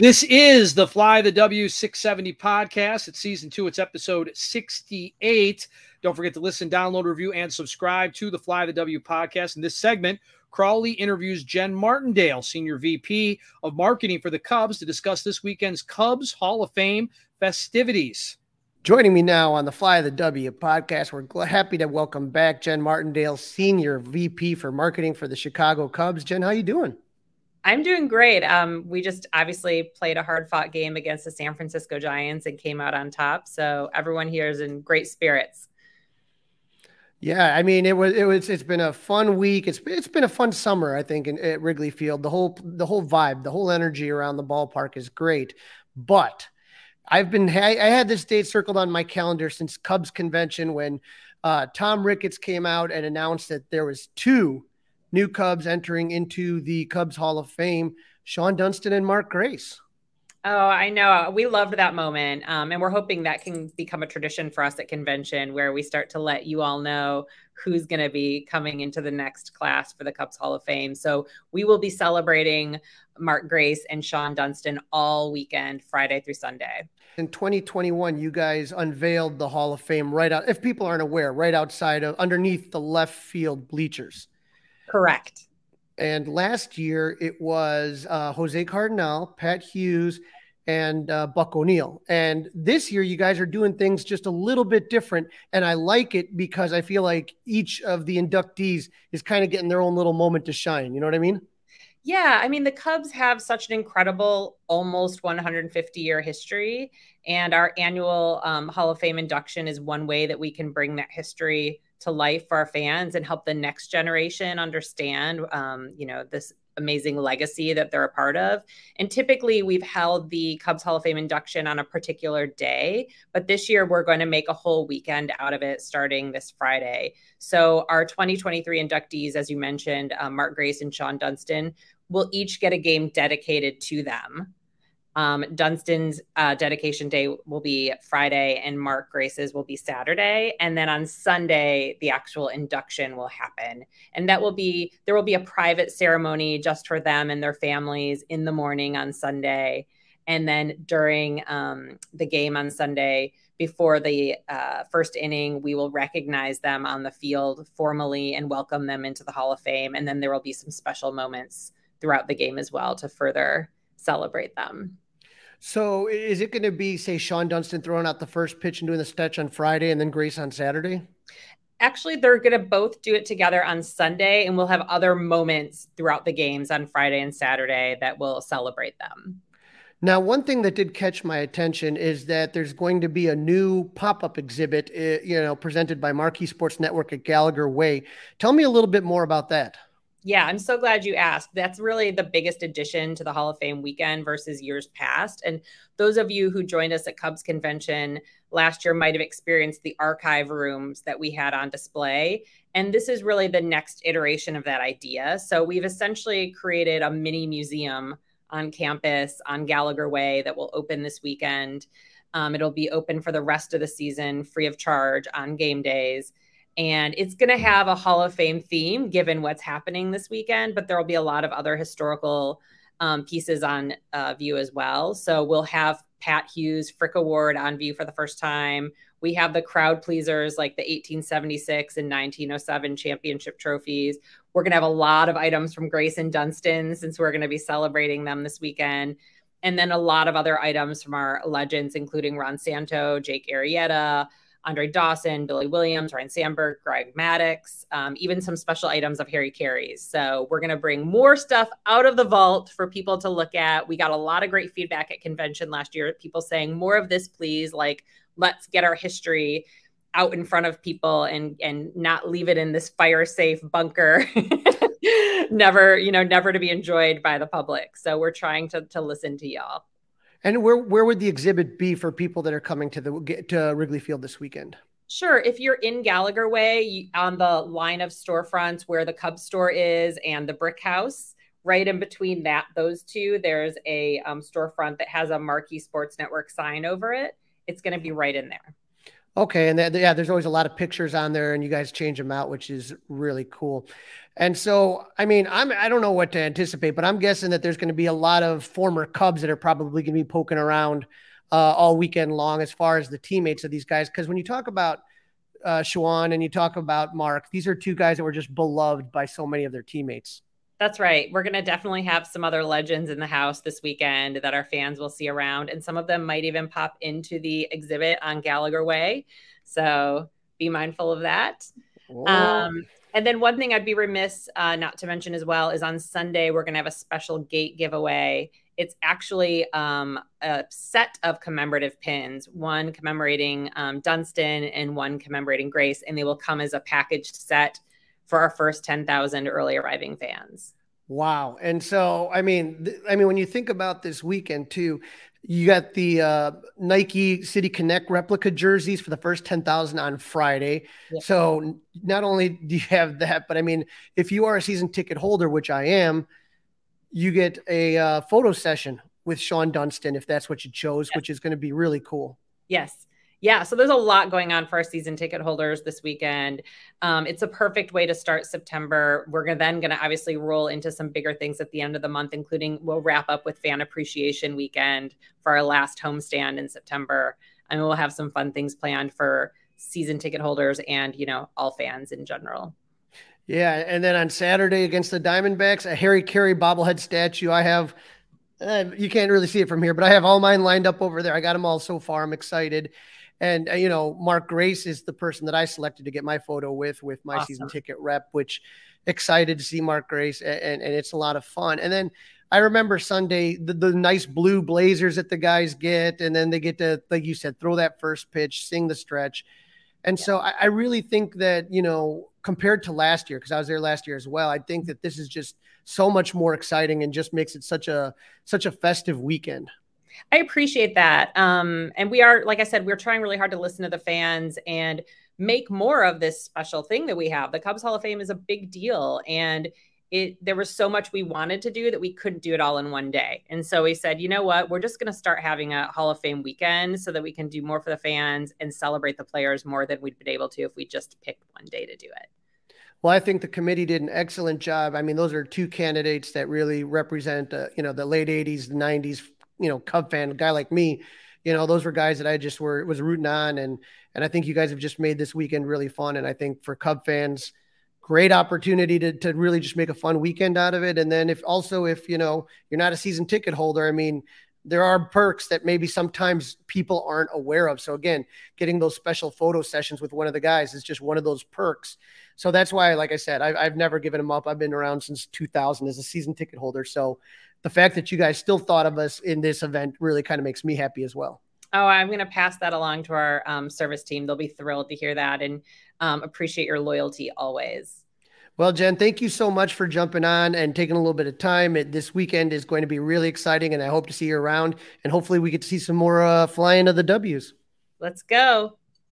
This is the Fly the W670 podcast. It's season two, it's episode 68. Don't forget to listen, download, review, and subscribe to the Fly the W podcast. In this segment, Crawly interviews Jen Martindale, Senior VP of Marketing for the Cubs, to discuss this weekend's Cubs Hall of Fame festivities. Joining me now on the Fly the W podcast, we're happy to welcome back Jen Martindale, Senior VP for Marketing for the Chicago Cubs. Jen, how are you doing? I'm doing great. Um, we just obviously played a hard fought game against the San Francisco Giants and came out on top. So everyone here is in great spirits. Yeah, I mean it was it was it's been a fun week. It's it's been a fun summer, I think, in, at Wrigley Field. The whole the whole vibe, the whole energy around the ballpark is great. But I've been I had this date circled on my calendar since Cubs convention when uh, Tom Ricketts came out and announced that there was two new Cubs entering into the Cubs Hall of Fame, Shawon Dunston and Mark Grace. Oh, I know. We loved that moment. Um, and we're hoping that can become a tradition for us at convention where we start to let you all know who's going to be coming into the next class for the Cubs Hall of Fame. So we will be celebrating Mark Grace and Shawon Dunston all weekend, Friday through Sunday. In 2021, you guys unveiled the Hall of Fame right out, if people aren't aware, right outside of underneath the left field bleachers. Correct. And last year it was uh, Jose Cardenal, Pat Hughes, and uh, Buck O'Neil. And this year you guys are doing things just a little bit different. And I like it because I feel like each of the inductees is kind of getting their own little moment to shine. You know what I mean? Yeah, I mean, the Cubs have such an incredible, almost 150 year history. And our annual um, Hall of Fame induction is one way that we can bring that history to life for our fans and help the next generation understand, um, you know, this amazing legacy that they're a part of. And typically we've held the Cubs Hall of Fame induction on a particular day, but this year we're going to make a whole weekend out of it starting this Friday. So our 2023 inductees, as you mentioned, um, Mark Grace and Shawon Dunston, will each get a game dedicated to them. Um, Dunston's uh, dedication day will be Friday, and Mark Grace's will be Saturday. And then on Sunday, the actual induction will happen. And that will be, there will be a private ceremony just for them and their families in the morning on Sunday. And then during um, the game on Sunday, before the uh, first inning, we will recognize them on the field formally and welcome them into the Hall of Fame. And then there will be some special moments throughout the game as well to further celebrate them. So is it going to be, say, Shawon Dunston throwing out the first pitch and doing the stretch on Friday and then Grace on Saturday? Actually, they're going to both do it together on Sunday, and we'll have other moments throughout the games on Friday and Saturday that will celebrate them. Now, one thing that did catch my attention is that there's going to be a new pop-up exhibit, eh, you know, presented by Marquee Sports Network at Gallagher Way. Tell me a little bit more about that. Yeah, I'm so glad you asked. That's really the biggest addition to the Hall of Fame weekend versus years past. And those of you who joined us at Cubs convention last year might have experienced the archive rooms that we had on display. And this is really the next iteration of that idea. So we've essentially created a mini museum on campus on Gallagher Way that will open this weekend. Um, it'll be open for the rest of the season, free of charge on game days and it's going to have a Hall of Fame theme given what's happening this weekend, but there will be a lot of other historical um, pieces on uh, view as well. So we'll have Pat Hughes Frick Award on view for the first time. We have the crowd pleasers like the 1876 and 1907 championship trophies. We're going to have a lot of items from Grace and Dunston since we're going to be celebrating them this weekend. And then a lot of other items from our legends, including Ron Santo, Jake Arrieta, Andre Dawson, Billy Williams, Ryne Sandberg, Greg Maddux, um, even some special items of Harry Caray's. So we're going to bring more stuff out of the vault for people to look at. We got a lot of great feedback at convention last year. People saying more of this, please. Like, let's get our history out in front of people and and not leave it in this fire safe bunker never you know never to be enjoyed by the public so we're trying to to listen to y'all and where where would the exhibit be for people that are coming to the to Wrigley Field this weekend? Sure. If you're in Gallagher Way on the line of storefronts where the Cub store is and the Brick House, right in between that those two, there's a um, storefront that has a Marquee Sports Network sign over it. It's going to be right in there. Okay, and yeah, there's always a lot of pictures on there, and you guys change them out, which is really cool. And so, I mean, I'm I don't know what to anticipate, but I'm guessing that there's going to be a lot of former Cubs that are probably going to be poking around uh, all weekend long as far as the teammates of these guys. Because when you talk about uh, Shawon and you talk about Mark, these are two guys that were just beloved by so many of their teammates. That's right. We're going to definitely have some other legends in the house this weekend that our fans will see around, and some of them might even pop into the exhibit on Gallagher Way. So be mindful of that. Um, and then one thing I'd be remiss uh, not to mention as well is on Sunday we're going to have a special gate giveaway. It's actually um, a set of commemorative pins, one commemorating um, Dunston and one commemorating Grace, and they will come as a packaged set for our first 10,000 early arriving fans. Wow. And so, I mean, th- I mean, when you think about this weekend too, you got the uh, Nike City Connect replica jerseys for the first 10,000 on Friday. Yeah. So not only do you have that, but I mean, if you are a season ticket holder, which I am, you get a uh, photo session with Shawon Dunston if that's what you chose, which is going to be really cool. Yes yeah, so there's a lot going on for our season ticket holders this weekend. Um, it's a perfect way to start September. We're gonna, then going to obviously roll into some bigger things at the end of the month, including we'll wrap up with Fan Appreciation Weekend for our last homestand in September, and we'll have some fun things planned for season ticket holders and you know all fans in general. Yeah, and then on Saturday against the Diamondbacks, a Harry Caray bobblehead statue. I have uh, you can't really see it from here, but I have all mine lined up over there. I got them all so far. I'm excited. And uh, you know, Mark Grace is the person that I selected to get my photo with with my awesome. season ticket rep, which excited to see Mark Grace and, and it's a lot of fun. And then I remember Sunday the, the nice blue blazers that the guys get, and then they get to, like you said, throw that first pitch, sing the stretch. And yeah. so I, I, really think that, you know, compared to last year, because I was there last year as well, I think that this is just so much more exciting and just makes it such a such a festive weekend. I appreciate that. Um, and we are, like I said, we're trying really hard to listen to the fans and make more of this special thing that we have. The Cubs Hall of Fame is a big deal. And it there was so much we wanted to do that we couldn't do it all in one day. And so we said, you know what, we're just going to start having a Hall of Fame weekend so that we can do more for the fans and celebrate the players more than we'd been able to if we just picked one day to do it. Well, I think the committee did an excellent job. I mean, those are two candidates that really represent, uh, you know, the late '80s, '90s you know Cub fan, a guy like me, you know, those were guys that I just were was rooting on, and and I think you guys have just made this weekend really fun. And I think for Cub fans, great opportunity to to really just make a fun weekend out of it. And then if also if you know you're not a season ticket holder, I mean, there are perks that maybe sometimes people aren't aware of. So again, getting those special photo sessions with one of the guys is just one of those perks. So that's why, like I said, I've, I've never given them up. I've been around since 2000 as a season ticket holder. So the fact that you guys still thought of us in this event really kind of makes me happy as well. Oh, I'm going to pass that along to our um, service team. They'll be thrilled to hear that and um, appreciate your loyalty always. Well, Jen, thank you so much for jumping on and taking a little bit of time. It, this weekend is going to be really exciting, and I hope to see you around. And hopefully, we get to see some more uh, flying of the W's. Let's go.